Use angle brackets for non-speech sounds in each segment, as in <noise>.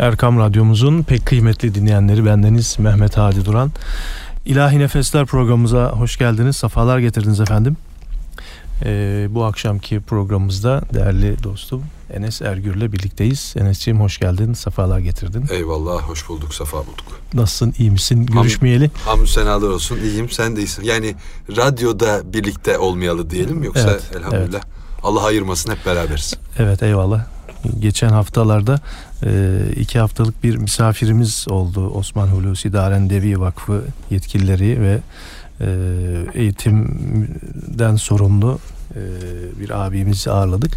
Erkam Radyomuzun pek kıymetli dinleyenleri bendeniz Mehmet Hadi Duran. İlahi Nefesler programımıza hoş geldiniz, sefalar getirdiniz efendim. Ee, bu akşamki programımızda değerli dostum Enes Ergür'le birlikteyiz. Enes'ciğim hoş geldin, sefalar getirdin. Eyvallah, hoş bulduk, sefa bulduk. Nasılsın, iyi misin? Görüşmeyeli. Ham, hamdü senalar olsun, iyiyim, sen de iyisin. Yani radyoda birlikte olmayalı diyelim yoksa evet, elhamdülillah. Evet. Allah ayırmasın hep beraberiz. Evet eyvallah. Geçen haftalarda iki haftalık bir misafirimiz oldu. Osman Hulusi Devi Vakfı yetkilileri ve e, eğitimden sorumlu e, bir abimizi ağırladık.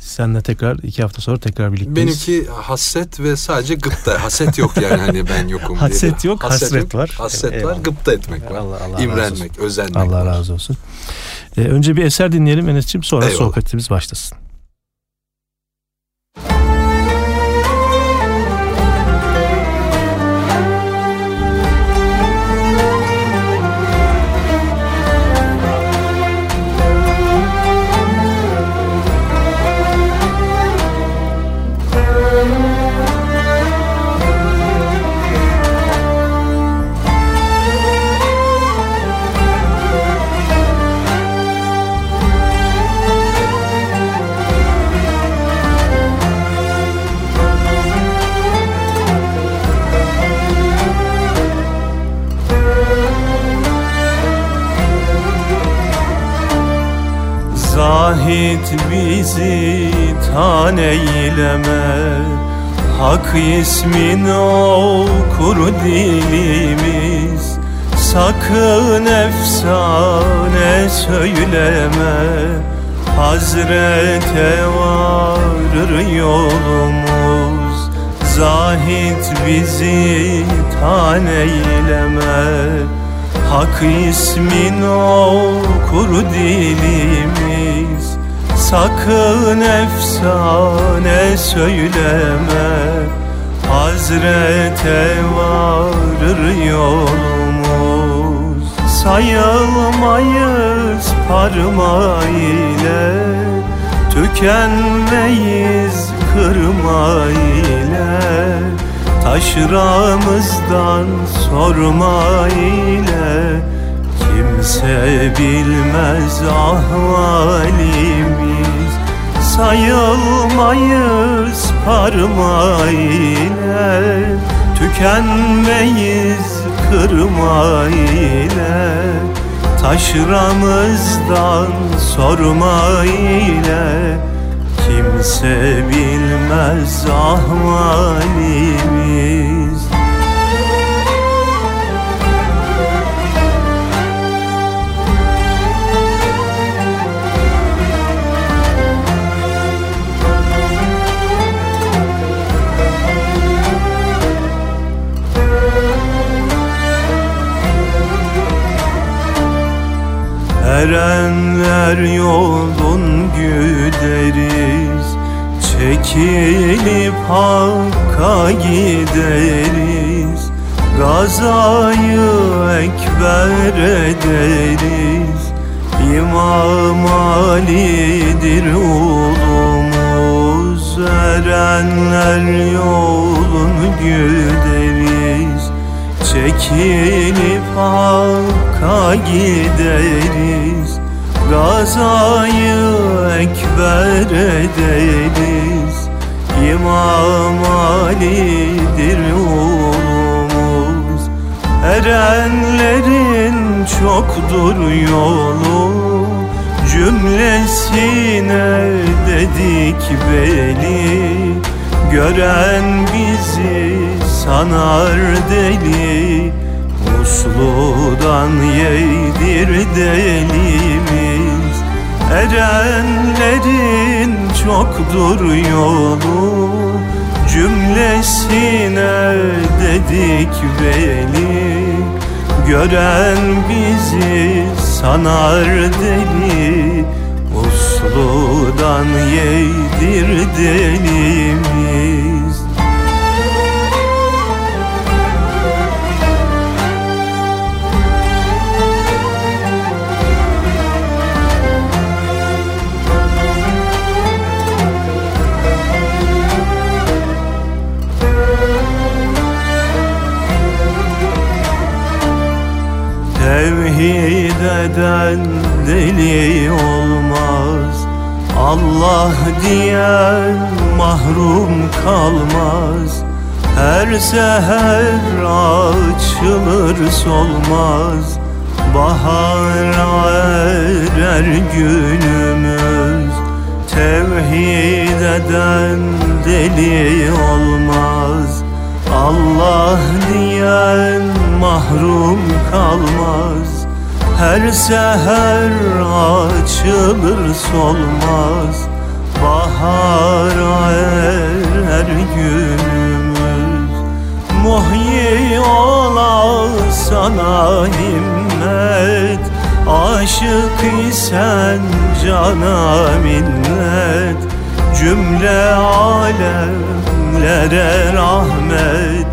Seninle tekrar iki hafta sonra tekrar birlikteyiz. Benimki haset ve sadece gıpta. Haset yok yani hani ben yokum diye. Haset yok, hasret, hasret var. Haset Eyvallah. var, gıpta etmek var. Allah, Allah İmrenmek, özenmek Allah razı olsun. Ee, önce bir eser dinleyelim Enes'ciğim sonra Eyvallah. sohbetimiz başlasın. Zahit bizi tan eyleme Hak ismin okur dilimiz. Sakın efsane söyleme. Hazrete varır yolumuz. Zahit bizi tan eyleme Hak ismin okur dilimiz Sakın efsane söyleme. Hazrete varır yolumuz. Sayılmayız parmağı ile Tükenmeyiz kırma ile Taşramızdan sorma ile Kimse bilmez ahvalimiz. Sayılmayız parma ile Tükenmeyiz kırma ile Taşramızdan sorma ile Kimse bilmez ahvalimiz Erenler yolun güderiz Çekilip Hakk'a gideriz. Gazayı ekber ederiz İmam Ali'dir ulumuz. Erenler yolun güderiz Çekilip Hakk'a gideriz. Gazayı ekber ederiz İmam Ali'dir oğlumuz Erenlerin çoktur yolu. Cümlesine dedik beli Gören bizi sanar deli Musludan yedir delimiz. Erenlerin çoktur yolu Cümlesine dedik veli. Gören bizi sanar deli Usludan yedir delimiz Tevhid eden deli olmaz. Allah diyen mahrum kalmaz. Her seher açılır solmaz. Bahar erer günümüz. Tevhid eden deli olmaz. Allah diyen mahrum kalmaz Her seher açılır solmaz Bahar erer günümüz. Muhyi ola sana himmet Aşık isen cana minnet. Cümle alemlere rahmet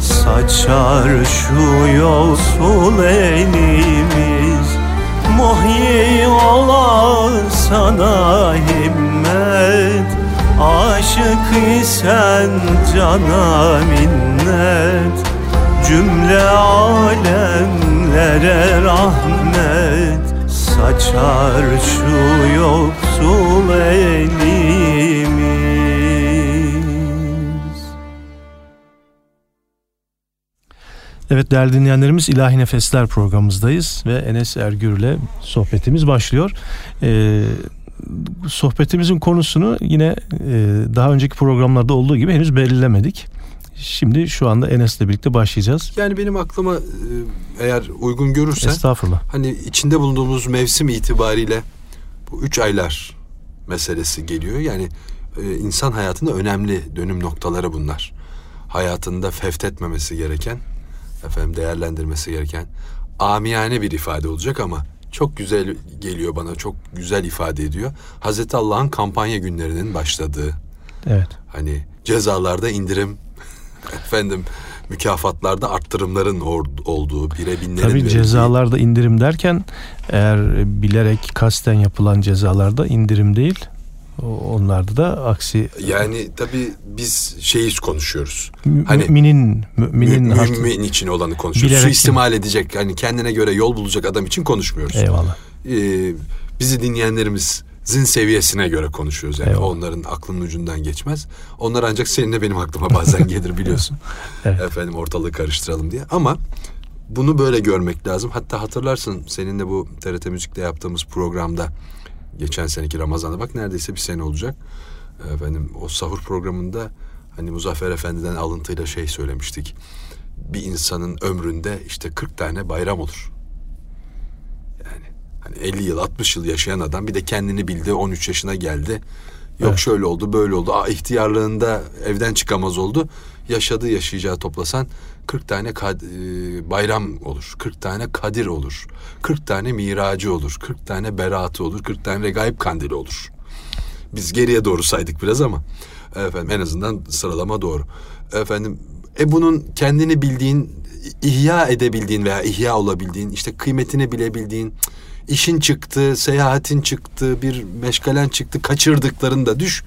Saçar şu yolsul elimiz Muhyi ola sana himmet Aşık isen cana minnet. Cümle alemlere rahmet Saçar şu yoksul elimiz Evet değerli dinleyenlerimiz İlahi Nefesler programımızdayız ve Enes Ergür ile sohbetimiz başlıyor. Ee, sohbetimizin konusunu yine e, daha önceki programlarda olduğu gibi henüz belirlemedik. Şimdi şu anda Enes'le birlikte başlayacağız. Yani benim aklıma e, eğer uygun görürsen Estağfurullah. hani içinde bulunduğumuz mevsim itibariyle bu üç aylar meselesi geliyor. Yani e, insan hayatında önemli dönüm noktaları bunlar. Hayatında fevtetmemesi gereken, efendim değerlendirmesi gereken amiyane bir ifade olacak ama çok güzel geliyor bana, çok güzel ifade ediyor. Hazreti Allah'ın kampanya günlerinin başladığı. Evet. Hani cezalarda indirim, <laughs> efendim mükafatlarda arttırımların olduğu, bire binlerin Tabii cezalarda indirim derken eğer bilerek kasten yapılan cezalarda indirim değil. Onlarda da aksi Yani tabii biz şeyi konuşuyoruz. Hani müminin müminin Mü- mümin için olanı konuşuyoruz. Bilerek Suistimal edecek, hani kendine göre yol bulacak adam için konuşmuyoruz. Eyvallah. Ee, bizi dinleyenlerimizin seviyesine göre konuşuyoruz. Yani Eyvallah. onların aklının ucundan geçmez. Onlar ancak seninle benim aklıma bazen <laughs> gelir biliyorsun. Evet. Efendim ortalığı karıştıralım diye. Ama bunu böyle görmek lazım. Hatta hatırlarsın seninle bu TRT Müzik'te yaptığımız programda geçen seneki Ramazan'da bak neredeyse bir sene olacak. Efendim o sahur programında hani Muzaffer Efendi'den alıntıyla şey söylemiştik. Bir insanın ömründe işte 40 tane bayram olur. Yani hani 50 yıl 60 yıl yaşayan adam bir de kendini bildi 13 yaşına geldi. Yok Evet. şöyle oldu böyle oldu. Aa, ihtiyarlığında evden çıkamaz oldu. Yaşadığı yaşayacağı toplasan 40 tane kad- e, bayram olur. 40 tane kadir olur. 40 tane miracı olur. 40 tane beratı olur. 40 tane regaib kandili olur. Biz geriye doğru saydık biraz ama efendim en azından sıralama doğru. Efendim e bunun kendini bildiğin, ihya edebildiğin veya ihya olabildiğin, işte kıymetini bilebildiğin, işin çıktı, seyahatin çıktı, bir meşgalen çıktı, kaçırdıklarını da düş.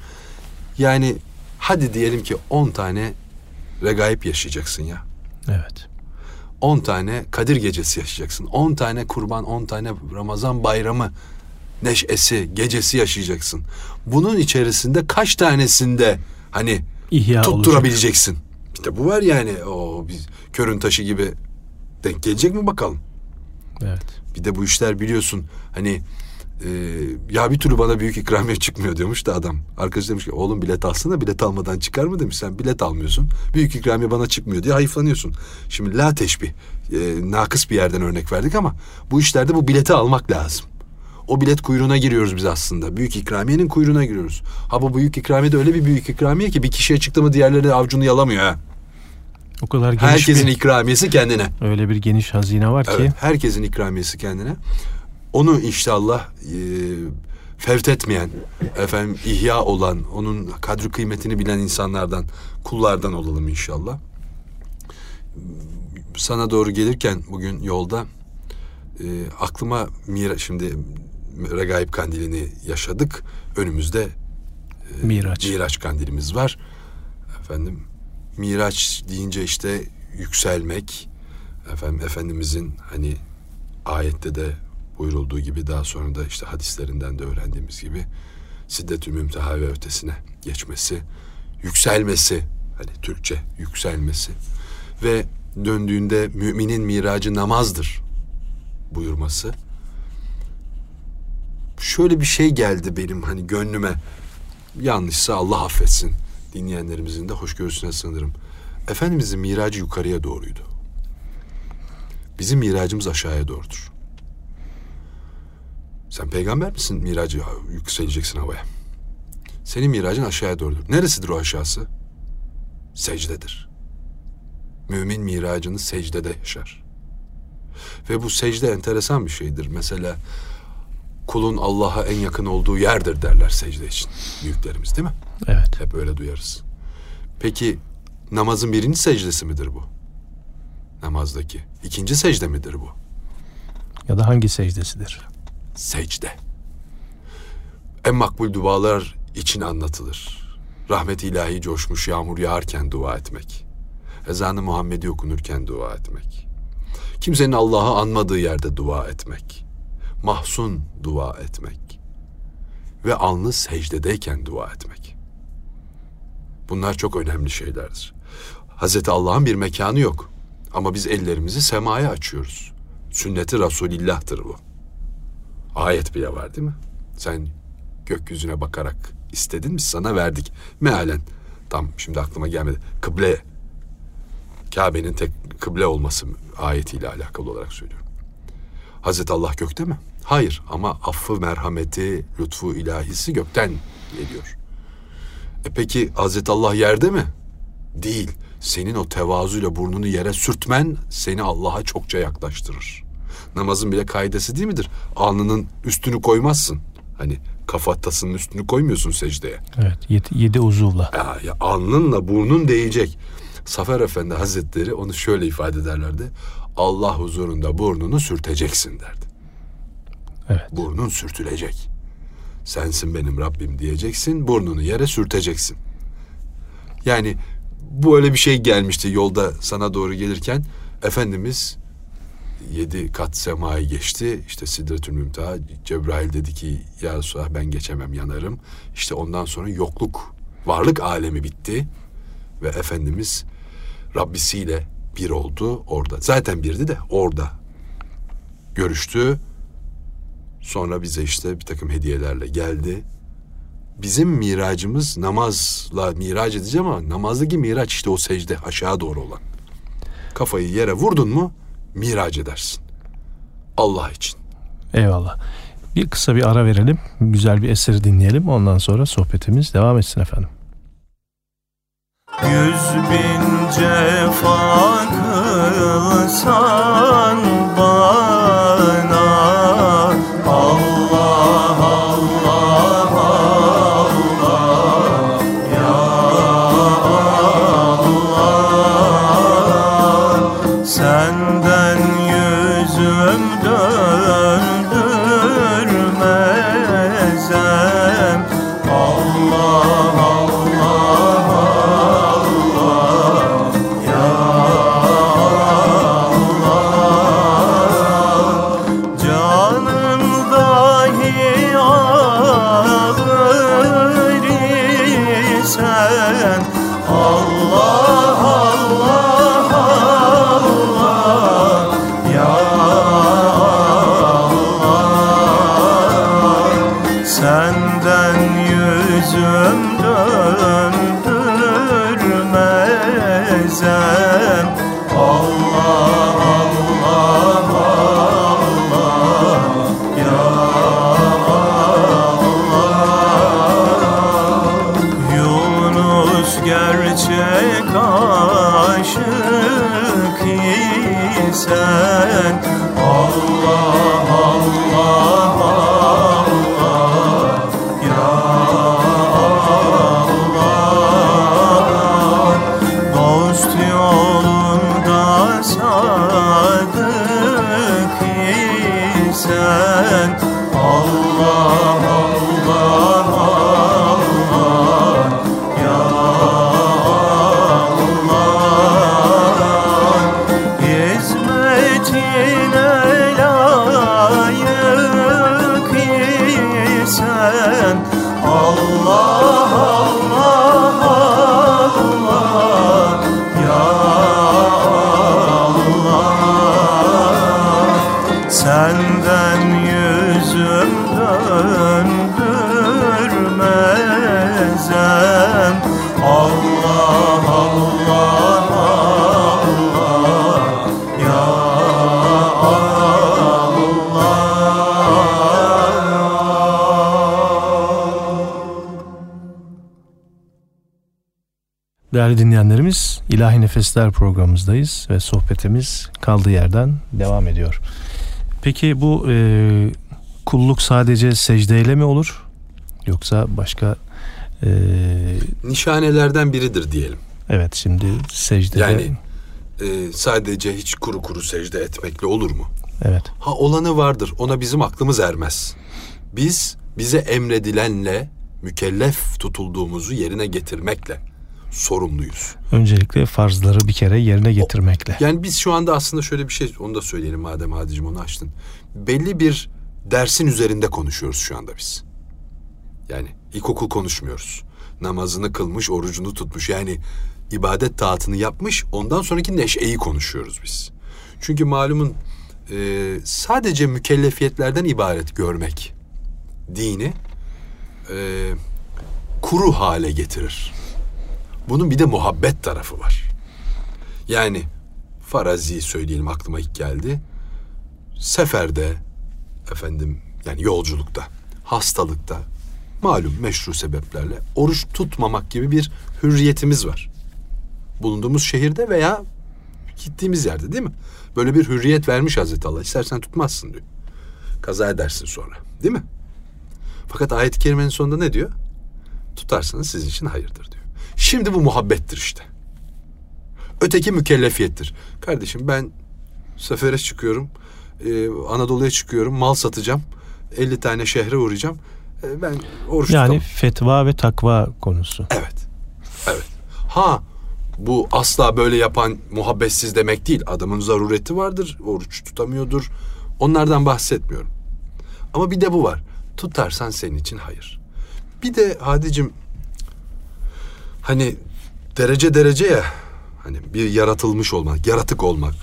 Yani hadi diyelim ki 10 tane regaip yaşayacaksın ya. Evet. 10 tane Kadir gecesi yaşayacaksın. 10 tane kurban, 10 tane Ramazan bayramı neşesi, gecesi yaşayacaksın. Bunun içerisinde kaç tanesinde hani İhya olacak. tutturabileceksin? İşte bu var yani o biz körün taşı gibi denk gelecek mi bakalım? Evet. Bir de bu işler biliyorsun hani e, ya bir türlü bana büyük ikramiye çıkmıyor diyormuş da adam. Arkadaş demiş ki oğlum bilet alsana bilet almadan çıkar mı demiş. Sen bilet almıyorsun. Büyük ikramiye bana çıkmıyor diye hayıflanıyorsun. Şimdi la teşbih. E, nakıs bir yerden örnek verdik ama bu işlerde bu bileti almak lazım. O bilet kuyruğuna giriyoruz biz aslında. Büyük ikramiyenin kuyruğuna giriyoruz. Ha bu büyük ikramiye de öyle bir büyük ikramiye ki bir kişiye çıktı mı diğerleri avcunu yalamıyor ha. O kadar geniş Herkesin bir, ikramiyesi kendine. öyle bir geniş hazine var ki Evet, herkesin ikramiyesi kendine. Onu inşallah e, fevt etmeyen, efendim ihya olan, onun kadri kıymetini bilen insanlardan, kullardan olalım inşallah. Sana doğru gelirken bugün yolda e, aklıma mira şimdi Regaib Kandili'ni yaşadık. Önümüzde Miraç. Miraç kandilimiz var. Efendim Miraç deyince işte yükselmek efendim efendimizin hani ayette de buyurulduğu gibi daha sonra da işte hadislerinden de öğrendiğimiz gibi siddetü mümteha ve ötesine geçmesi, yükselmesi, hani Türkçe yükselmesi ve döndüğünde müminin miracı namazdır buyurması. Şöyle bir şey geldi benim hani gönlüme. Yanlışsa Allah affetsin. Dinleyenlerimizin de hoşgörüsüne sığınırım. Efendimizin miracı yukarıya doğruydu. Bizim miracımız aşağıya doğrudur. Sen peygamber misin miracı yükseleceksin havaya? Senin miracın aşağıya doğrudur. Neresidir o aşağısı? Secdedir. Mümin miracını secdede yaşar. Ve bu secde enteresan bir şeydir. Mesela kulun Allah'a en yakın olduğu yerdir derler secde için büyüklerimiz değil mi? Evet. Hep öyle duyarız. Peki namazın birinci secdesi midir bu? Namazdaki. ikinci secde midir bu? Ya da hangi secdesidir? Secde. En makbul dualar için anlatılır. Rahmet ilahi coşmuş yağmur yağarken dua etmek. Ezanı Muhammedi okunurken dua etmek. Kimsenin Allah'ı anmadığı yerde dua etmek. Mahzun dua etmek. Ve alnı secdedeyken dua etmek. Bunlar çok önemli şeylerdir. Hazreti Allah'ın bir mekanı yok. Ama biz ellerimizi semaya açıyoruz. Sünneti Resulillah'tır bu. Ayet bile var değil mi? Sen gökyüzüne bakarak istedin biz sana verdik. Mealen tam şimdi aklıma gelmedi. Kıble Kabe'nin tek kıble olması ayetiyle alakalı olarak söylüyorum. Hazreti Allah gökte mi? Hayır ama affı, merhameti, lütfu ilahisi gökten geliyor. E peki Hazreti Allah yerde mi? Değil. Senin o tevazuyla burnunu yere sürtmen seni Allah'a çokça yaklaştırır. Namazın bile kaidesi değil midir? Alnının üstünü koymazsın. Hani kafatasının üstünü koymuyorsun secdeye. Evet. Yedi, yedi uzuvla. Ya, ya alnınla burnun değecek. Safer Efendi Hazretleri onu şöyle ifade ederlerdi. Allah huzurunda burnunu sürteceksin derdi. Evet. Burnun sürtülecek. Sensin benim Rabbim diyeceksin, burnunu yere sürteceksin. Yani bu öyle bir şey gelmişti yolda sana doğru gelirken. Efendimiz yedi kat semayı geçti. İşte Sidretül Mümteha, Cebrail dedi ki ya Resulallah ben geçemem yanarım. İşte ondan sonra yokluk, varlık alemi bitti. Ve Efendimiz Rabbisiyle bir oldu orada. Zaten birdi de orada görüştü. Sonra bize işte bir takım hediyelerle geldi. Bizim miracımız namazla miraç edeceğim ama namazdaki miraç işte o secde aşağı doğru olan. Kafayı yere vurdun mu miraç edersin. Allah için. Eyvallah. Bir kısa bir ara verelim. Güzel bir eseri dinleyelim. Ondan sonra sohbetimiz devam etsin efendim. Yüz bin cefa kılsan bana Değerli dinleyenlerimiz İlahi Nefesler programımızdayız ve sohbetimiz kaldığı yerden devam ediyor. Peki bu e, kulluk sadece secdeyle mi olur? Yoksa başka e, Nişanelerden biridir diyelim. evet şimdi secdede Yani e, sadece hiç kuru kuru secde etmekle olur mu? evet Ha olanı vardır. Ona bizim aklımız ermez. Biz bize emredilenle mükellef tutulduğumuzu yerine getirmekle sorumluyuz. öncelikle farzları bir kere yerine getirmekle. Yani biz şu anda aslında şöyle bir şey onu da söyleyelim madem Hadicim onu açtın. Belli bir dersin üzerinde konuşuyoruz şu anda biz. Yani ilkokul konuşmuyoruz. Namazını kılmış, orucunu tutmuş. Yani ibadet taatını yapmış. Ondan sonraki neşeyi konuşuyoruz biz. Çünkü malumun e, sadece mükellefiyetlerden ibaret görmek dini e, kuru hale getirir. Bunun bir de muhabbet tarafı var. Yani farazi söyleyelim aklıma ilk geldi. Seferde efendim yani yolculukta, hastalıkta malum meşru sebeplerle oruç tutmamak gibi bir hürriyetimiz var. Bulunduğumuz şehirde veya gittiğimiz yerde değil mi? Böyle bir hürriyet vermiş Hazreti Allah. İstersen tutmazsın diyor. Kaza edersin sonra. Değil mi? Fakat ayet-i kerimenin sonunda ne diyor? Tutarsanız sizin için hayırdır diyor. Şimdi bu muhabbettir işte. Öteki mükellefiyettir. Kardeşim ben sefere çıkıyorum. Ee, Anadolu'ya çıkıyorum. Mal satacağım. 50 tane şehre uğrayacağım. Ee, ben oruç Yani tutamam. fetva ve takva konusu. Evet. Evet. Ha bu asla böyle yapan muhabbetsiz demek değil. Adamın zarureti vardır. Oruç tutamıyordur. Onlardan bahsetmiyorum. Ama bir de bu var. Tutarsan senin için hayır. Bir de Hadicim hani derece derece ya hani bir yaratılmış olmak, yaratık olmak,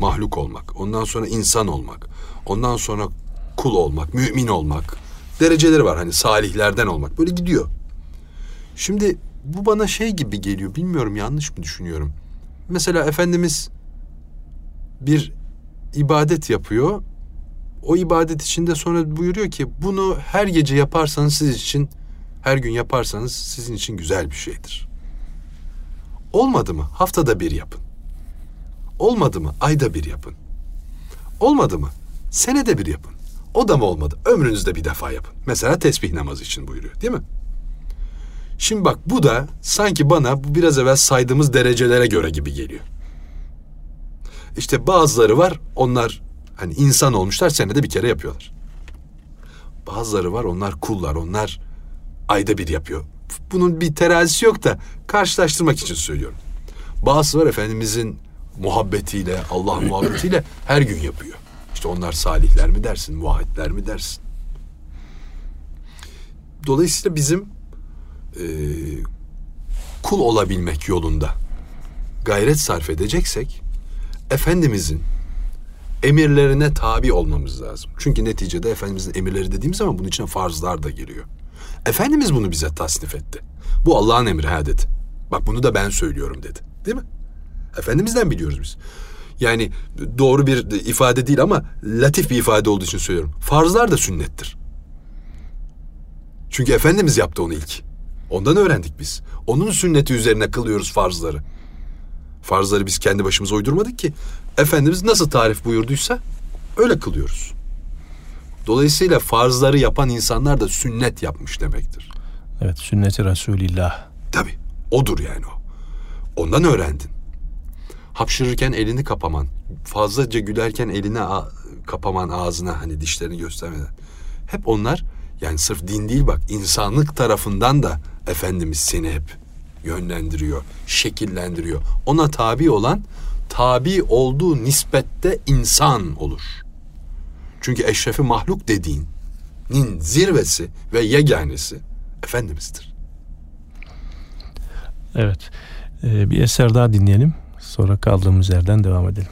mahluk olmak, ondan sonra insan olmak, ondan sonra kul olmak, mümin olmak. Dereceleri var hani salihlerden olmak. Böyle gidiyor. Şimdi bu bana şey gibi geliyor. Bilmiyorum yanlış mı düşünüyorum. Mesela Efendimiz bir ibadet yapıyor. O ibadet içinde sonra buyuruyor ki bunu her gece yaparsanız siz için her gün yaparsanız sizin için güzel bir şeydir. Olmadı mı? Haftada bir yapın. Olmadı mı? Ayda bir yapın. Olmadı mı? Senede bir yapın. O da mı olmadı? Ömrünüzde bir defa yapın. Mesela tesbih namazı için buyuruyor değil mi? Şimdi bak bu da sanki bana bu biraz evvel saydığımız derecelere göre gibi geliyor. İşte bazıları var onlar hani insan olmuşlar senede bir kere yapıyorlar. Bazıları var onlar kullar onlar ayda bir yapıyor. Bunun bir terazisi yok da karşılaştırmak için söylüyorum. Bazısı var Efendimizin muhabbetiyle Allah muhabbetiyle her gün yapıyor. İşte onlar salihler mi dersin, muahitler mi dersin? Dolayısıyla bizim e, kul olabilmek yolunda gayret sarf edeceksek Efendimizin emirlerine tabi olmamız lazım. Çünkü neticede Efendimizin emirleri dediğimiz zaman bunun içine farzlar da giriyor. Efendimiz bunu bize tasnif etti. Bu Allah'ın emri ha dedi. Bak bunu da ben söylüyorum dedi. Değil mi? Efendimizden biliyoruz biz. Yani doğru bir ifade değil ama latif bir ifade olduğu için söylüyorum. Farzlar da sünnettir. Çünkü Efendimiz yaptı onu ilk. Ondan öğrendik biz. Onun sünneti üzerine kılıyoruz farzları. Farzları biz kendi başımıza uydurmadık ki. Efendimiz nasıl tarif buyurduysa öyle kılıyoruz. Dolayısıyla farzları yapan insanlar da sünnet yapmış demektir. Evet sünneti Resulillah. Tabii odur yani o. Ondan öğrendin. Hapşırırken elini kapaman, fazlaca gülerken elini kapaman ağzına hani dişlerini göstermeden. Hep onlar yani sırf din değil bak insanlık tarafından da Efendimiz seni hep yönlendiriyor, şekillendiriyor. Ona tabi olan tabi olduğu nispette insan olur. Çünkü eşrefi mahluk dediğinin zirvesi ve yeganesi Efendimiz'dir. Evet. Ee, bir eser daha dinleyelim. Sonra kaldığımız yerden devam edelim.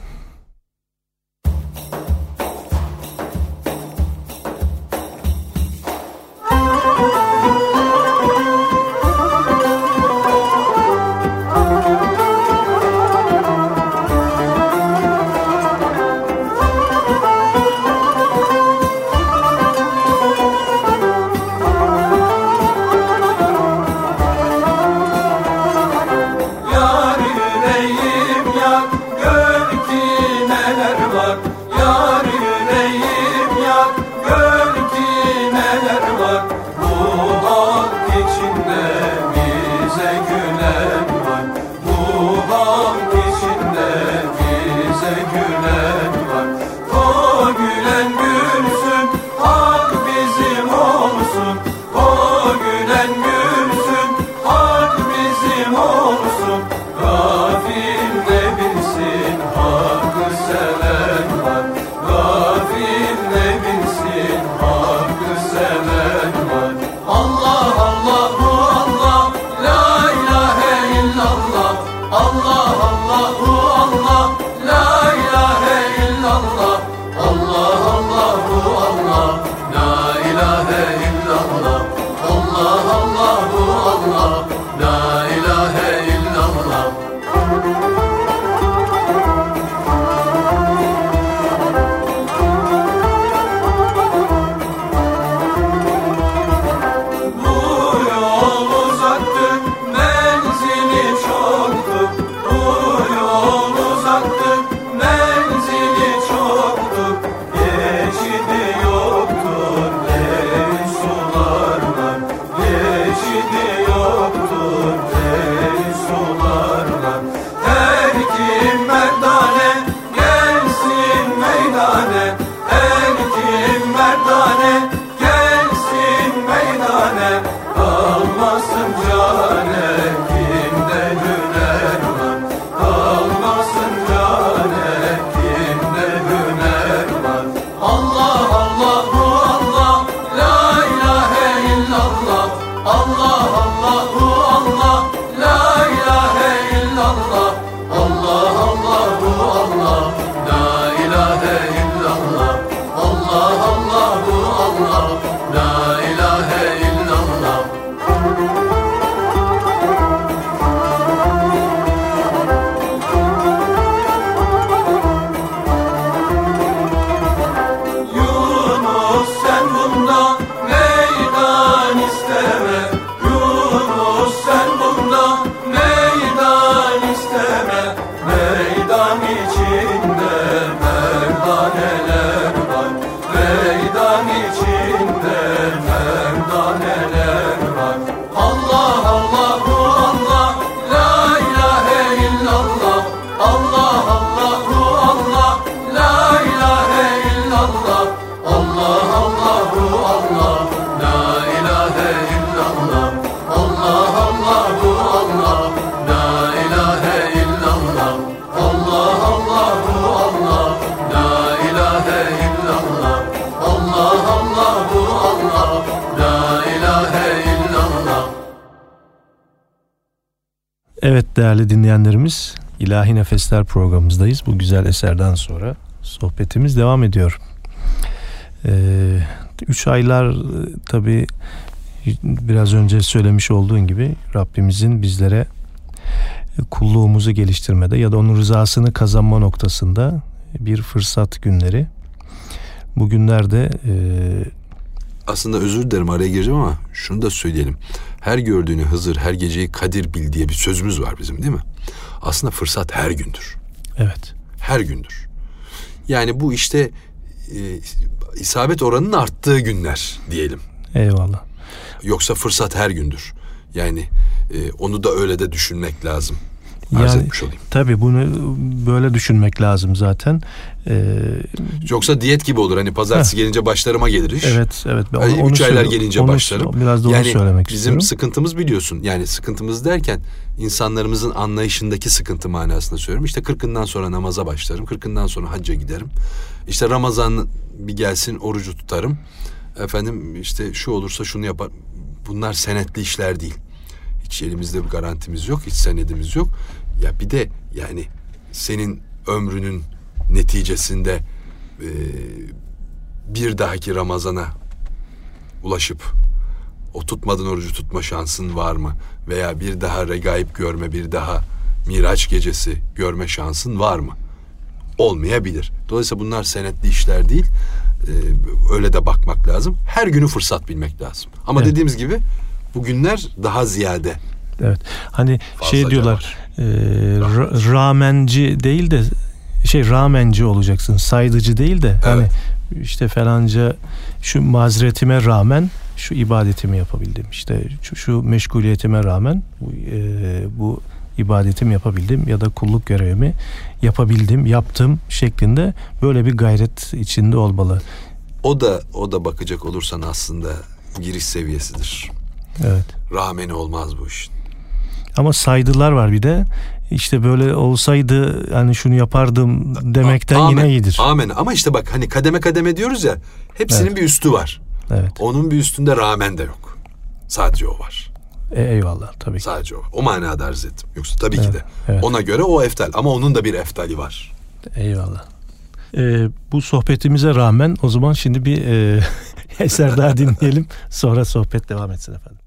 Değerli dinleyenlerimiz İlahi Nefesler programımızdayız. Bu güzel eserden sonra sohbetimiz devam ediyor. Ee, üç aylar tabi biraz önce söylemiş olduğun gibi Rabbimizin bizlere kulluğumuzu geliştirmede ya da onun rızasını kazanma noktasında bir fırsat günleri. Bugünlerde e, Aslında özür dilerim araya gireceğim ama şunu da söyleyelim. Her gördüğünü Hızır, her geceyi Kadir bil diye bir sözümüz var bizim değil mi? Aslında fırsat her gündür. evet Her gündür. Yani bu işte e, isabet oranının arttığı günler diyelim. eyvallah. Yoksa fırsat her gündür. Yani e, onu da öyle de düşünmek lazım. Arz Yani etmiş olayım. tabii bunu böyle düşünmek lazım zaten. Ee, Yoksa diyet gibi olur. Hani pazartesi gelince başlarıma gelir iş. evet evet. Ben Ay, onu üç aylar gelince onu- başlarım. Biraz da onu yani söylemek bizim istiyorum. sıkıntımız biliyorsun. Yani sıkıntımız derken insanlarımızın anlayışındaki sıkıntı manasında söylüyorum. İşte kırkından sonra namaza başlarım. Kırkından sonra hacca giderim. İşte Ramazan bir gelsin orucu tutarım. Efendim işte şu olursa şunu yapar. Bunlar senetli işler değil. Hiç elimizde bir garantimiz yok. Hiç senedimiz yok. Ya bir de yani senin ömrünün neticesinde e, bir dahaki Ramazana ulaşıp o tutmadığın orucu tutma şansın var mı? Veya bir daha regaib görme, bir daha Miraç gecesi görme şansın var mı? Olmayabilir. Dolayısıyla bunlar senetli işler değil. Ee, öyle de bakmak lazım. Her günü fırsat bilmek lazım. Ama Evet. dediğimiz gibi bu günler daha ziyade. Evet. Hani şey Fazlaca diyorlar e, ra- ramenci değil de şey ramenci olacaksın. Saydıcı değil de hani işte falanca şu mazeretime rağmen şu ibadetimi yapabildim. İşte şu, şu meşguliyetime rağmen bu, e, bu ibadetimi yapabildim ya da kulluk görevimi yapabildim, yaptım şeklinde böyle bir gayret içinde olmalı. O da o da bakacak olursan aslında giriş seviyesidir. Evet. Rahmeni olmaz bu işin. Ama saydılar var bir de. İşte böyle olsaydı hani şunu yapardım demekten Amen. yine iyidir. Amen. Ama işte bak hani kademe kademe diyoruz ya. Hepsinin Evet. bir üstü var. Evet. Onun bir üstünde rağmen de yok. Sadece o var. E, eyvallah tabii ki. Sadece o. O manada arz ettim. Yoksa tabii ki Evet, de. evet. Ona göre o eftal. Ama onun da bir eftali var. Eyvallah. Ee, bu sohbetimize rağmen o zaman şimdi bir e, <laughs> eser daha dinleyelim. Sonra sohbet devam etsin efendim.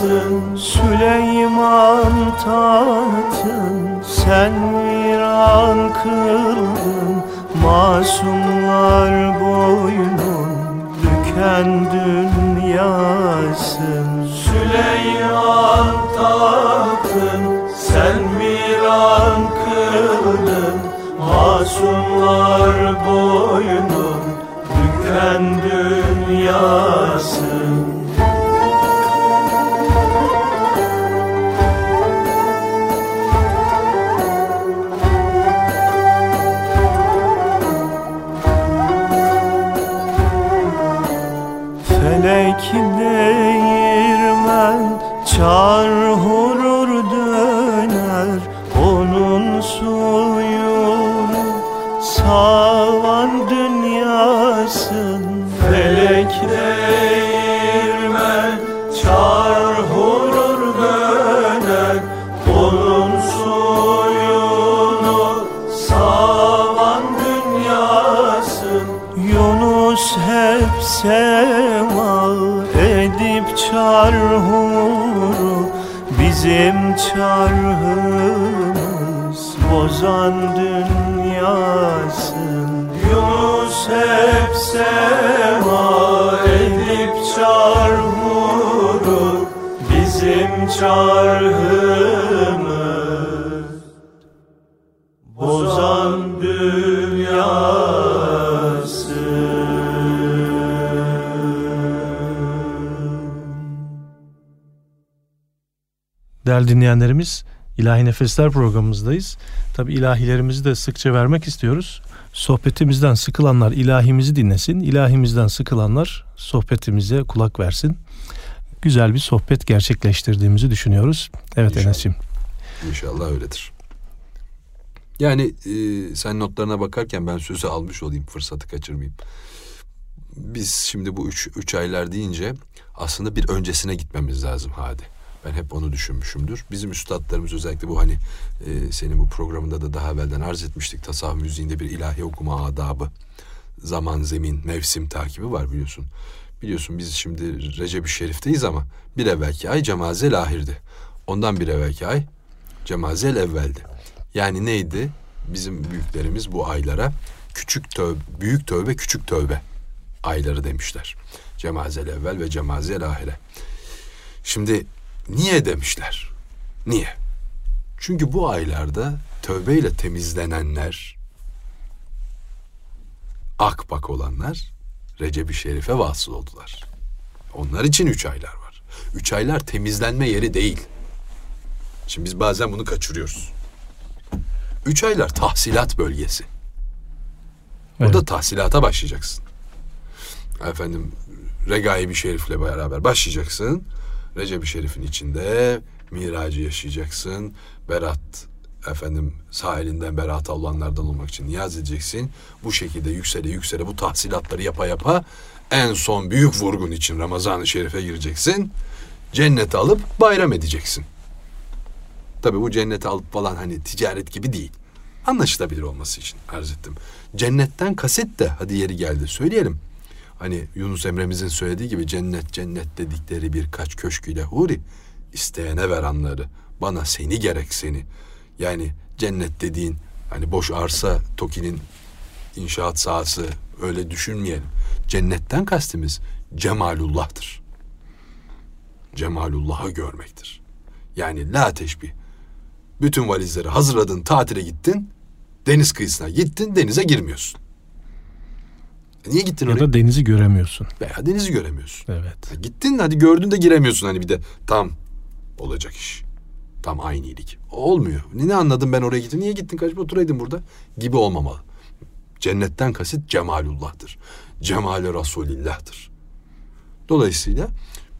Dünyasın Süleyman tahtın sen viran kıldın Masumlar boynun büken dünyasın. Süleyman tahtın sen viran kıldın Masumlar boynun büken dünyasın çarhımız bozan dünyasın. Değerli dinleyenlerimiz İlahi Nefesler programımızdayız. Tabi ilahilerimizi de sıkça vermek istiyoruz. Sohbetimizden sıkılanlar ilahimizi dinlesin. İlahimizden sıkılanlar sohbetimize kulak versin. Güzel bir sohbet gerçekleştirdiğimizi düşünüyoruz. Evet İnşallah. İnşallah öyledir. Yani e, sen notlarına bakarken ben sözü almış olayım fırsatı kaçırmayayım. Biz şimdi bu üç, üç aylar deyince aslında bir öncesine gitmemiz lazım hadi. Ben hep onu düşünmüşümdür. Bizim üstadlarımız özellikle bu hani e, senin bu programında da daha evvelden arz etmiştik. Tasavvuf müziğinde bir ilahi okuma adabı. Zaman, zemin, mevsim takibi var biliyorsun. Biliyorsun biz şimdi Recep-i Şerif'teyiz ama bir evvelki ay Cemazel ahirdi. Ondan bir evvelki ay Cemazel evveldi. Yani neydi? Bizim büyüklerimiz bu aylara küçük tövbe, büyük tövbe, küçük tövbe ayları demişler. Cemazel evvel ve cemazel ahire. Şimdi niye demişler? Niye? Çünkü bu aylarda tövbeyle temizlenenler, akbak olanlar Recep-i Şerif'e vasıl oldular. Onlar için üç aylar var. Üç aylar temizlenme yeri değil. Şimdi biz bazen bunu kaçırıyoruz. Üç aylar tahsilat bölgesi. Evet. tahsilata başlayacaksın. Efendim Regai-i Şerif'le beraber başlayacaksın. Recep-i Şerif'in içinde miracı yaşayacaksın. Berat efendim sahilinden berat olanlardan olmak için niyaz edeceksin. Bu şekilde yüksele yüksele bu tahsilatları yapa yapa en son büyük vurgun için Ramazan-ı Şerif'e gireceksin. Cenneti alıp bayram edeceksin. Tabii bu cenneti alıp falan hani ticaret gibi değil. Anlaşılabilir olması için arz ettim. Cennetten kaset de hadi yeri geldi söyleyelim. Hani Yunus Emre'mizin söylediği gibi cennet cennet dedikleri birkaç köşk ile huri isteyene ver anları. Bana seni gerek seni. Yani cennet dediğin hani boş arsa Toki'nin inşaat sahası öyle düşünmeyelim. Cennetten kastimiz cemalullah'tır. Cemalullah'ı görmektir. Yani la teşbih. Bütün valizleri hazırladın, tatile gittin. Deniz kıyısına gittin, denize girmiyorsun. E niye gittin Ya oraya? da denizi göremiyorsun. Veya denizi göremiyorsun. Evet. Ya gittin hadi gördün de giremiyorsun hani bir de. Tam olacak iş. Tam aynı iyilik. Olmuyor. Ne, anladım ben oraya gittim. Niye gittin kaçıp oturaydın burada? Gibi olmamalı. Cennetten kasıt cemalullah'tır. Cemali Resulillah'tır. Dolayısıyla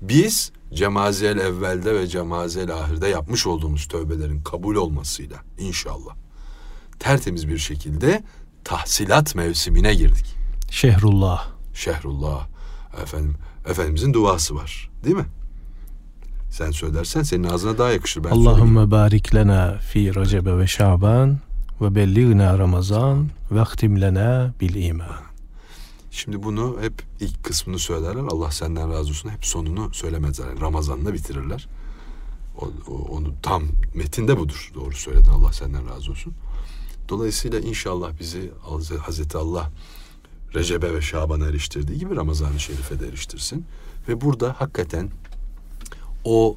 biz cemazel evvelde ve cemazel ahirde yapmış olduğumuz tövbelerin kabul olmasıyla inşallah tertemiz bir şekilde tahsilat mevsimine girdik. Şehrullah. Şehrullah. Efendim, Efendimizin duası var. Değil mi? Sen söylersen senin ağzına daha yakışır. Ben. Allahümme barik lena fi Recebe ve Şaban ve belliğna Ramazan ve lena bil iman. Şimdi bunu hep ilk kısmını söylerler. Allah senden razı olsun. Hep sonunu söylemezler. Yani Ramazan'la bitirirler. O, o- onu tam metinde budur. Doğru söyledin. Allah senden razı olsun. Dolayısıyla inşallah bizi Haz- Hazreti Allah Recep'e ve Şaban'a eriştirdiği gibi Ramazan-ı Şerif'e de eriştirsin. Ve burada hakikaten o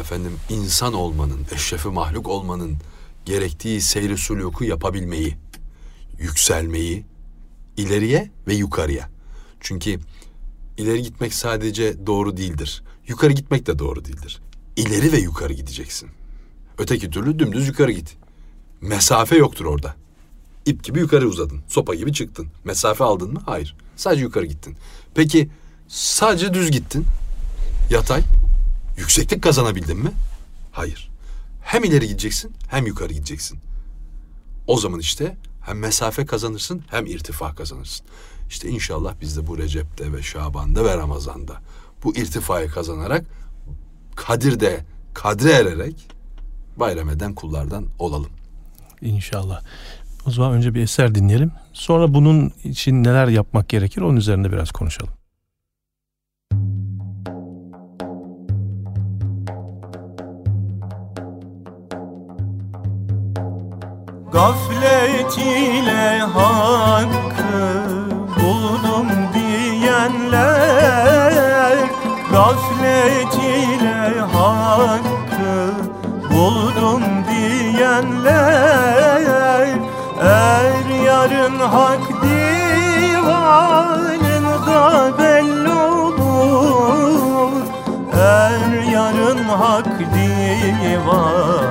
efendim insan olmanın, eşrefi mahluk olmanın gerektiği seyri suluku yapabilmeyi, yükselmeyi, ileriye ve yukarıya. Çünkü ileri gitmek sadece doğru değildir. Yukarı gitmek de doğru değildir. İleri ve yukarı gideceksin. Öteki türlü dümdüz yukarı git. Mesafe yoktur orada. İp gibi yukarı uzadın. Sopa gibi çıktın. Mesafe aldın mı? Hayır. Sadece yukarı gittin. Peki sadece düz gittin. Yatay. Yükseklik kazanabildin mi? Hayır. Hem ileri gideceksin hem yukarı gideceksin. O zaman işte hem mesafe kazanırsın hem irtifa kazanırsın. İşte inşallah biz de bu Recep'te ve Şaban'da ve Ramazan'da bu irtifayı kazanarak Kadir'de kadre ererek bayram eden kullardan olalım. İnşallah. O zaman önce bir eser dinleyelim. Sonra bunun için neler yapmak gerekir onun üzerinde biraz konuşalım. Gaflet ile hakkı buldum diyenler Gaflet ile hakkı buldum diyenler Er yarın hak divanında belli olur Er yarın hak divanında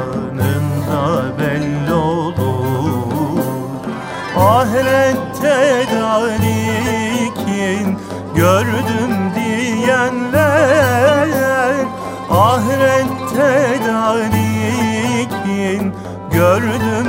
gördüm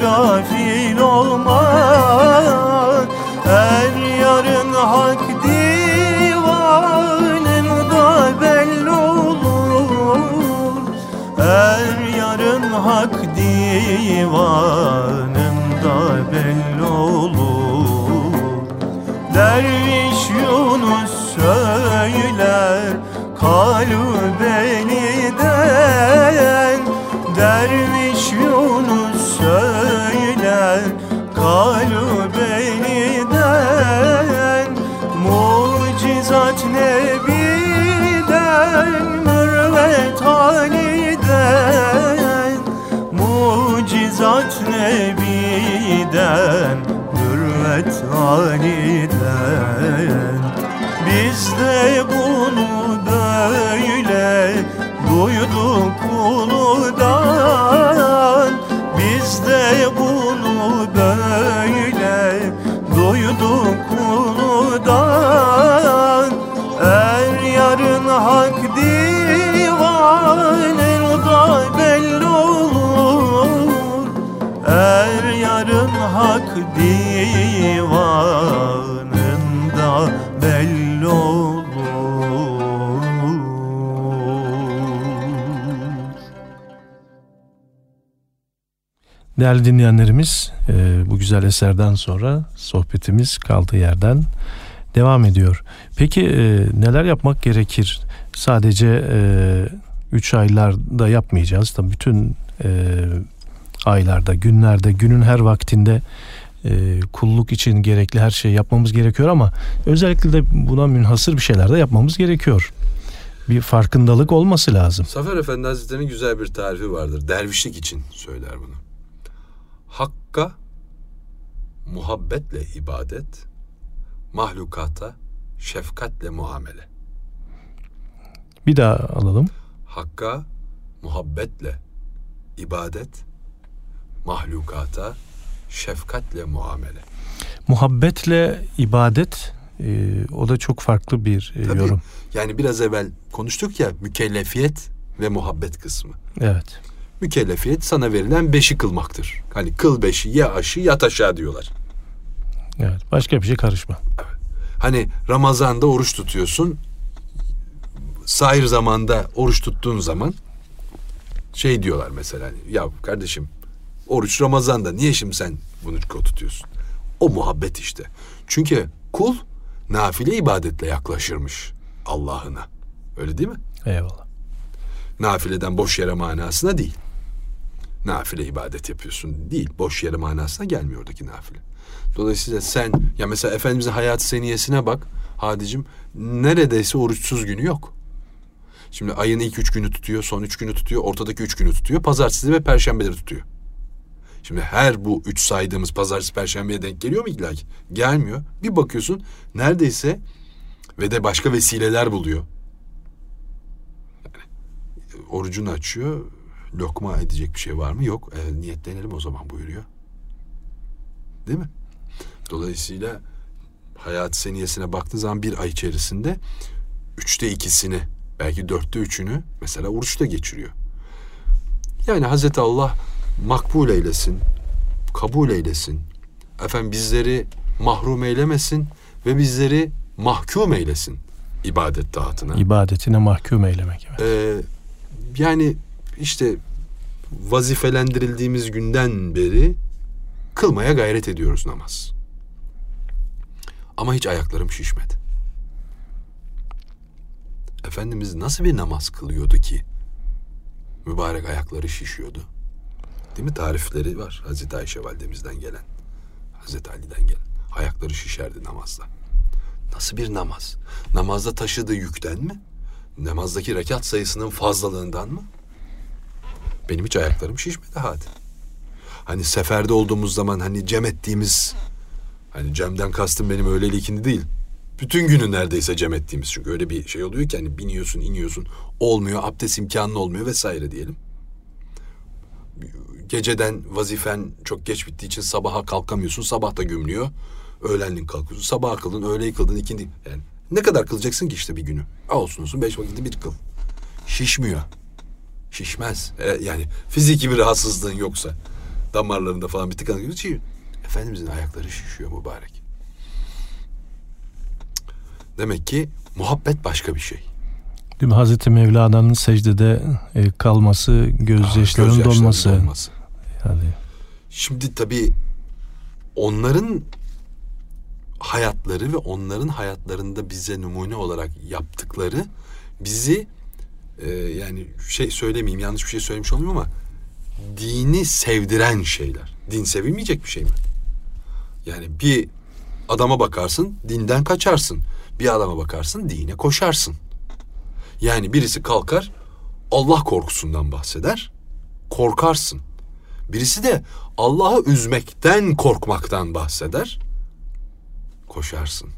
gafil olma Her yarın hak divanında belli olur. Her yarın hak divanında belli olur. Derviş Yunus söyler kalbeniden Derviş Yunus Mucizat Nebi'den mürvet haliden Biz de bunu böyle duyduk uludan Biz de bunu böyle duyduk Değerli dinleyenlerimiz e, bu güzel eserden sonra sohbetimiz kaldığı yerden devam ediyor. Peki e, neler yapmak gerekir? Sadece 3 aylarda yapmayacağız. Tabii bütün e, aylarda, günlerde, günün her vaktinde e, kulluk için gerekli her şeyi yapmamız gerekiyor ama özellikle de buna münhasır bir şeyler de yapmamız gerekiyor. Bir farkındalık olması lazım. Zafer Efendi Hazretleri'nin güzel bir tarifi vardır. Dervişlik için söyler bunu. Hakka muhabbetle ibadet, mahlukata şefkatle muamele. Bir daha alalım. Hakka muhabbetle ibadet, mahlukata şefkatle muamele. Muhabbetle ibadet e, o da çok farklı bir e, Tabii. yorum. Yani biraz evvel konuştuk ya mükellefiyet ve muhabbet kısmı. Evet. Mükellefiyet sana verilen beşi kılmaktır. Hani kıl beşi ye aşı yat aşağı diyorlar. Evet. Başka bir şey karışma. Hani Ramazan'da oruç tutuyorsun. Sair zamanda oruç tuttuğun zaman şey diyorlar mesela hani, ya kardeşim oruç Ramazan'da niye şimdi sen bunu tutuyorsun? O muhabbet işte. Çünkü kul nafile ibadetle yaklaşırmış Allah'ına. Öyle değil mi? Eyvallah. Nafileden boş yere manasına değil. Nafile ibadet yapıyorsun değil. Boş yere manasına gelmiyor oradaki nafile. Dolayısıyla sen ya mesela Efendimizin hayat seniyesine bak Hadicim neredeyse oruçsuz günü yok. Şimdi ayın ilk üç günü tutuyor, son üç günü tutuyor, ortadaki üç günü tutuyor. Pazartesi ve perşembeleri tutuyor. Şimdi her bu üç saydığımız pazartesi, perşembeye denk geliyor mu illa? Gelmiyor. Bir bakıyorsun neredeyse ve de başka vesileler buluyor. Yani, orucunu açıyor. Lokma edecek bir şey var mı? Yok. E, niyetlenelim o zaman buyuruyor. Değil mi? Dolayısıyla hayat seniyesine baktığı zaman bir ay içerisinde üçte ikisini belki dörtte üçünü mesela oruçta geçiriyor. Yani Hazreti Allah makbul eylesin, kabul eylesin. Efendim bizleri mahrum eylemesin ve bizleri mahkum eylesin ibadet taatına. İbadetine mahkum eylemek. Evet. Ee, yani işte vazifelendirildiğimiz günden beri kılmaya gayret ediyoruz namaz. Ama hiç ayaklarım şişmedi. Efendimiz nasıl bir namaz kılıyordu ki? Mübarek ayakları şişiyordu. Değil mi? Tarifleri var Hazreti Ayşe validemizden gelen. Hazreti Ali'den gelen. Ayakları şişerdi namazda. Nasıl bir namaz? Namazda taşıdığı yükten mi? Namazdaki rekat sayısının fazlalığından mı? Benim hiç ayaklarım şişmedi hadi. Hani seferde olduğumuz zaman hani cem ettiğimiz hani cemden kastım benim öğleli değil. Bütün günü neredeyse cem ettiğimiz çünkü öyle bir şey oluyor ki hani biniyorsun iniyorsun olmuyor abdest imkanı olmuyor vesaire diyelim. Geceden vazifen çok geç bittiği için sabaha kalkamıyorsun sabah da gömülüyor. Öğlenlik kalkıyorsun sabah kıldın öğleyi kıldın ikindi yani ne kadar kılacaksın ki işte bir günü? Olsun olsun beş vakiti bir kıl. Şişmiyor. Şişmez. E, yani fiziki bir rahatsızlığın yoksa damarlarında falan bir tıkanık gibi şey. Efendimizin ayakları şişiyor mübarek. Demek ki muhabbet başka bir şey. Değil mi? Hazreti Mevlana'nın secdede e, kalması, gözyaşlarının Gözyaşlarının dolması. dolması. Yani Şimdi tabii onların hayatları ve onların hayatlarında bize numune olarak yaptıkları bizi e, yani şey söylemeyeyim yanlış bir şey söylemiş olmayayım ama dini sevdiren şeyler. Din sevilmeyecek bir şey mi? Yani bir adama bakarsın dinden kaçarsın. Bir adama bakarsın dine koşarsın. Yani birisi kalkar Allah korkusundan bahseder. Korkarsın. Birisi de Allah'ı üzmekten korkmaktan bahseder. Koşarsın.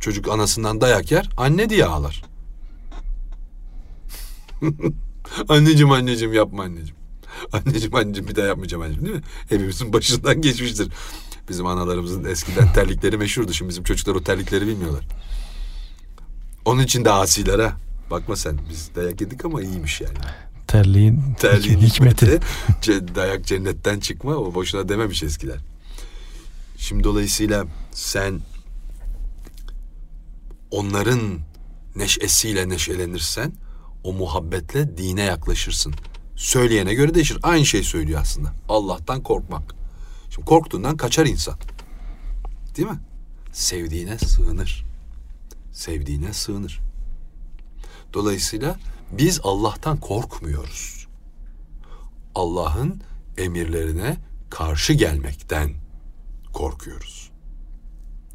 Çocuk anasından dayak yer, anne diye ağlar. <laughs> anneciğim anneciğim yapma anneciğim. Anneciğim anneciğim bir daha yapmayacağım anneciğim değil mi? Hepimizin başından geçmiştir. Bizim analarımızın eskiden <laughs> terlikleri meşhurdu. Şimdi bizim çocuklar o terlikleri bilmiyorlar. Onun için de asiler ha. Bakma sen biz dayak yedik ama iyiymiş yani. terliğin, <laughs> Terliğin hikmeti. hikmeti. dayak cennetten çıkma o boşuna dememiş eskiler. Şimdi dolayısıyla sen onların neşesiyle neşelenirsen o muhabbetle dine yaklaşırsın. Söyleyene göre değişir. Aynı şey söylüyor aslında. Allah'tan korkmak. Şimdi korktuğundan kaçar insan. Değil mi? Sevdiğine sığınır. Sevdiğine sığınır. Dolayısıyla biz Allah'tan korkmuyoruz. Allah'ın emirlerine karşı gelmekten korkuyoruz.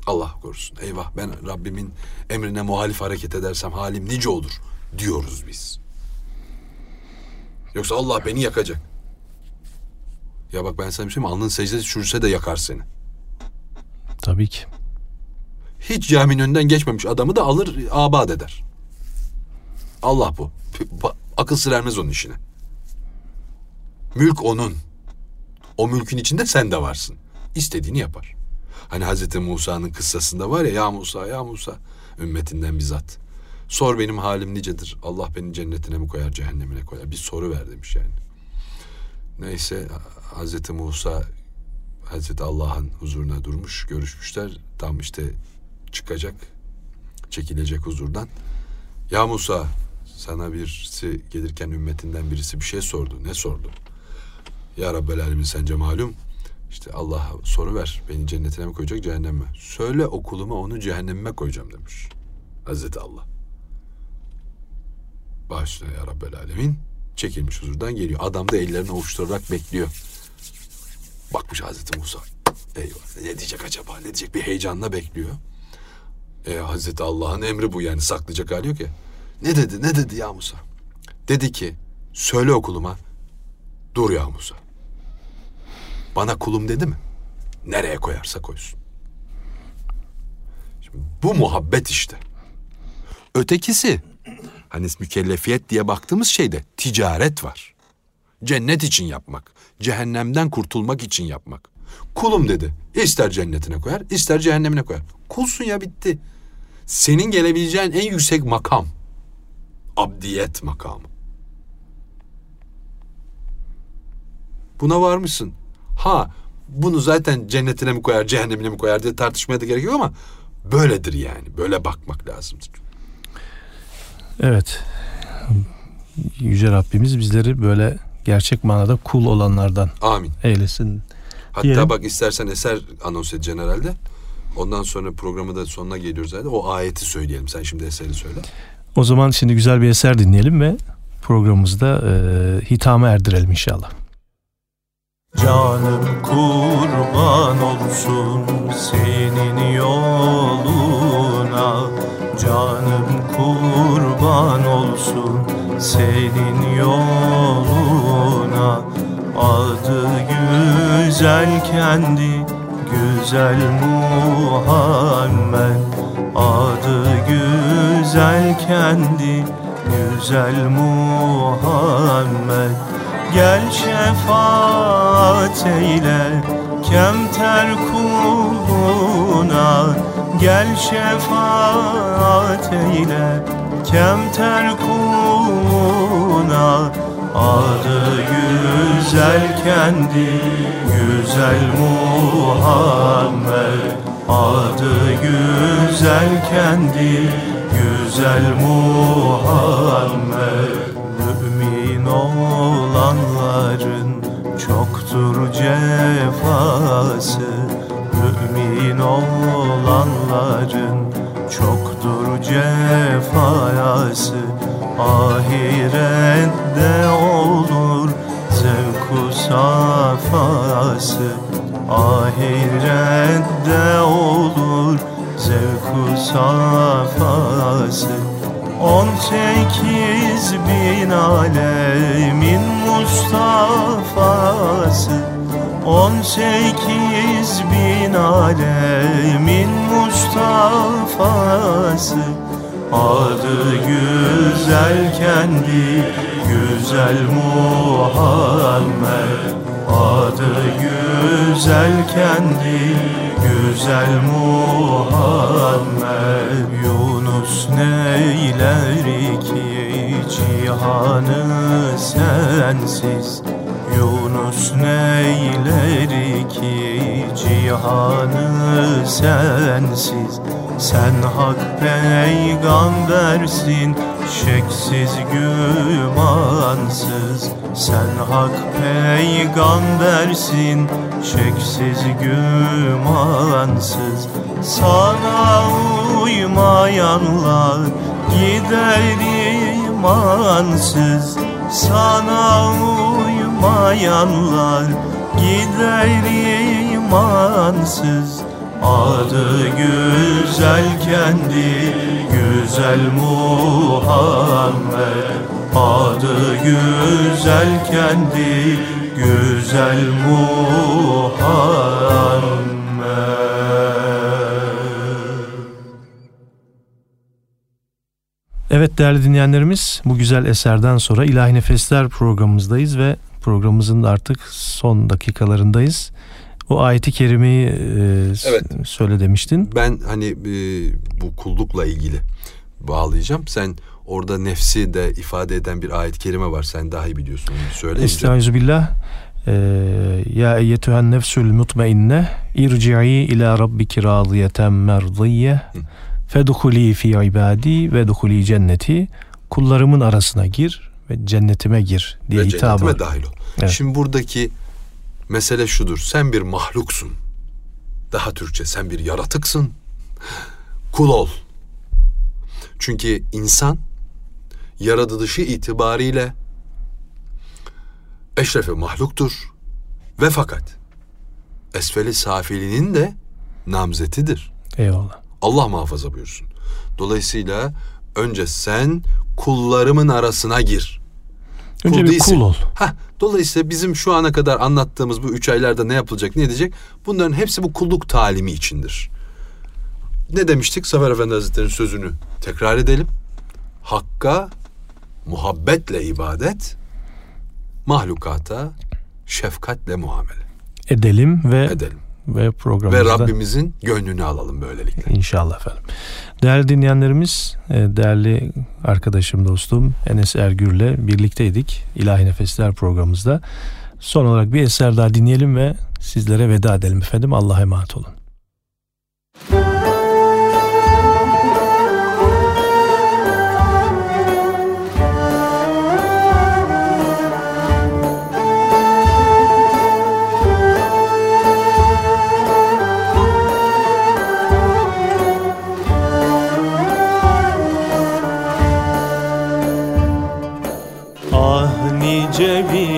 Allah korusun. Eyvah ben Rabbimin emrine muhalif hareket edersem halim nice olur diyoruz biz. Yoksa Allah beni yakacak. Ya bak ben sana bir şey mi? Alnın secdesi çürüse de yakar seni. Tabii ki. Hiç caminin önünden geçmemiş adamı da alır abad eder. Allah bu. Akıl sır ermez onun işine. Mülk onun. O mülkün içinde sen de varsın. İstediğini yapar. Hani Hazreti Musa'nın kıssasında var ya ya Musa ya Musa ümmetinden bizzat. Sor benim halim nicedir. Allah beni cennetine mi koyar cehennemine koyar. Bir soru ver demiş yani. Neyse Hazreti Musa Hazreti Allah'ın huzuruna durmuş görüşmüşler. Tam işte çıkacak çekilecek huzurdan. Ya Musa sana birisi gelirken ümmetinden birisi bir şey sordu. Ne sordu? Ya Rabbel Alemin sence malum. İşte Allah soru ver. Beni cennetine mi koyacak cehenneme? Söyle okuluma onu cehenneme koyacağım demiş. Hazreti Allah. Başına ya Rabbel Alemin. Çekilmiş huzurdan geliyor. Adam da ellerini ovuşturarak bekliyor. Bakmış Hazreti Musa. Eyvah ne diyecek acaba? Ne diyecek? Bir heyecanla bekliyor. E, Hazreti Allah'ın emri bu yani saklayacak hali yok ya. Ne dedi ne dedi ya Musa? Dedi ki söyle okuluma dur ya Musa. Bana kulum dedi mi? Nereye koyarsa koysun. Şimdi bu muhabbet işte. Ötekisi hani mükellefiyet diye baktığımız şeyde ticaret var. Cennet için yapmak, cehennemden kurtulmak için yapmak. Kulum dedi. İster cennetine koyar, ister cehennemine koyar. Kulsun ya bitti. Senin gelebileceğin en yüksek makam. Abdiyet makamı. Buna varmışsın. Ha bunu zaten cennetine mi koyar, cehennemine mi koyar diye tartışmaya da gerek yok ama böyledir yani. Böyle bakmak lazımdır. Evet. Yüce Rabbimiz bizleri böyle gerçek manada kul olanlardan Amin. eylesin. Hatta Diyelim. bak istersen eser anons edeceksin herhalde. Ondan sonra programı da sonuna geliyoruz herhalde. O ayeti söyleyelim. Sen şimdi eseri söyle. O zaman şimdi güzel bir eser dinleyelim ve programımızda e, hitama erdirelim inşallah. Canım kurban olsun senin yoluna Canım kurban olsun senin yoluna. Adı güzel kendi güzel Muhammed. Adı güzel kendi güzel Muhammed. Gel şefaat eyle kemter kuluna. Gel şefaat eyle kemter kuluna Adı güzel kendi güzel Muhammed. Adı güzel kendi güzel Muhammed. Mümin olanların çoktur cefası. Mümin olanların çoktur cefası Ahirette olur zevku safası Ahirette olur zevku safası On sekiz bin alemin Mustafa'sı On sekiz bin alemin Mustafa'sı. Adı güzel kendi güzel Muhammed. Adı güzel kendi güzel Muhammed. Yunus neyler ki cihanı sensiz Yunus neyler ki cihanı sensiz? Sen hak peygambersin şeksiz gümansız. Sen hak peygambersin şeksiz gümansız. Sana uymayanlar gider imansız. Sana uymayanlar gider imansız. Adı güzel kendi güzel Muhammed. Adı güzel kendi güzel Muhammed. Evet değerli dinleyenlerimiz bu güzel eserden sonra İlahi Nefesler programımızdayız ve programımızın artık son dakikalarındayız. O ayeti kerimeyi e, Evet. söyle demiştin. Ben hani e, bu kullukla ilgili bağlayacağım. Sen orada nefsi de ifade eden bir ayet-i kerime var. Sen daha iyi biliyorsun söyle. Estaizu billah. Ee, ya eyyetühen nefsül mutmainne irci'i ila rabbiki radiyeten merdiye fedhuli fi ibadi ve duhuli cenneti kullarımın arasına gir ve cennetime gir diye Ve hitap cennetime dahil ol. Evet. Şimdi buradaki mesele şudur. Sen bir mahluksun. Daha Türkçe sen bir yaratıksın. Kul ol. Çünkü insan yaratılışı itibariyle eşrefe mahluktur. Ve fakat esfeli safilinin de namzetidir. Eyvallah. Allah muhafaza buyursun. Dolayısıyla önce sen kullarımın arasına gir. Önce Kul bir kul ol. Heh, dolayısıyla bizim şu ana kadar anlattığımız bu üç aylarda ne yapılacak, ne edecek? Bunların hepsi bu kulluk talimi içindir. Ne demiştik? Zafer Efendi Hazretleri'nin sözünü tekrar edelim. Hakka muhabbetle ibadet, mahlukata şefkatle muamele Edelim ve edelim. Ve Ve programımızda Rabbimizin gönlünü alalım böylelikle. İnşallah efendim. Değerli dinleyenlerimiz, e, değerli arkadaşım dostum Enes Ergür'le birlikteydik İlahi Nefesler programımızda. Son olarak bir eser daha dinleyelim ve sizlere veda edelim efendim. Allah'a emanet olun. nice bir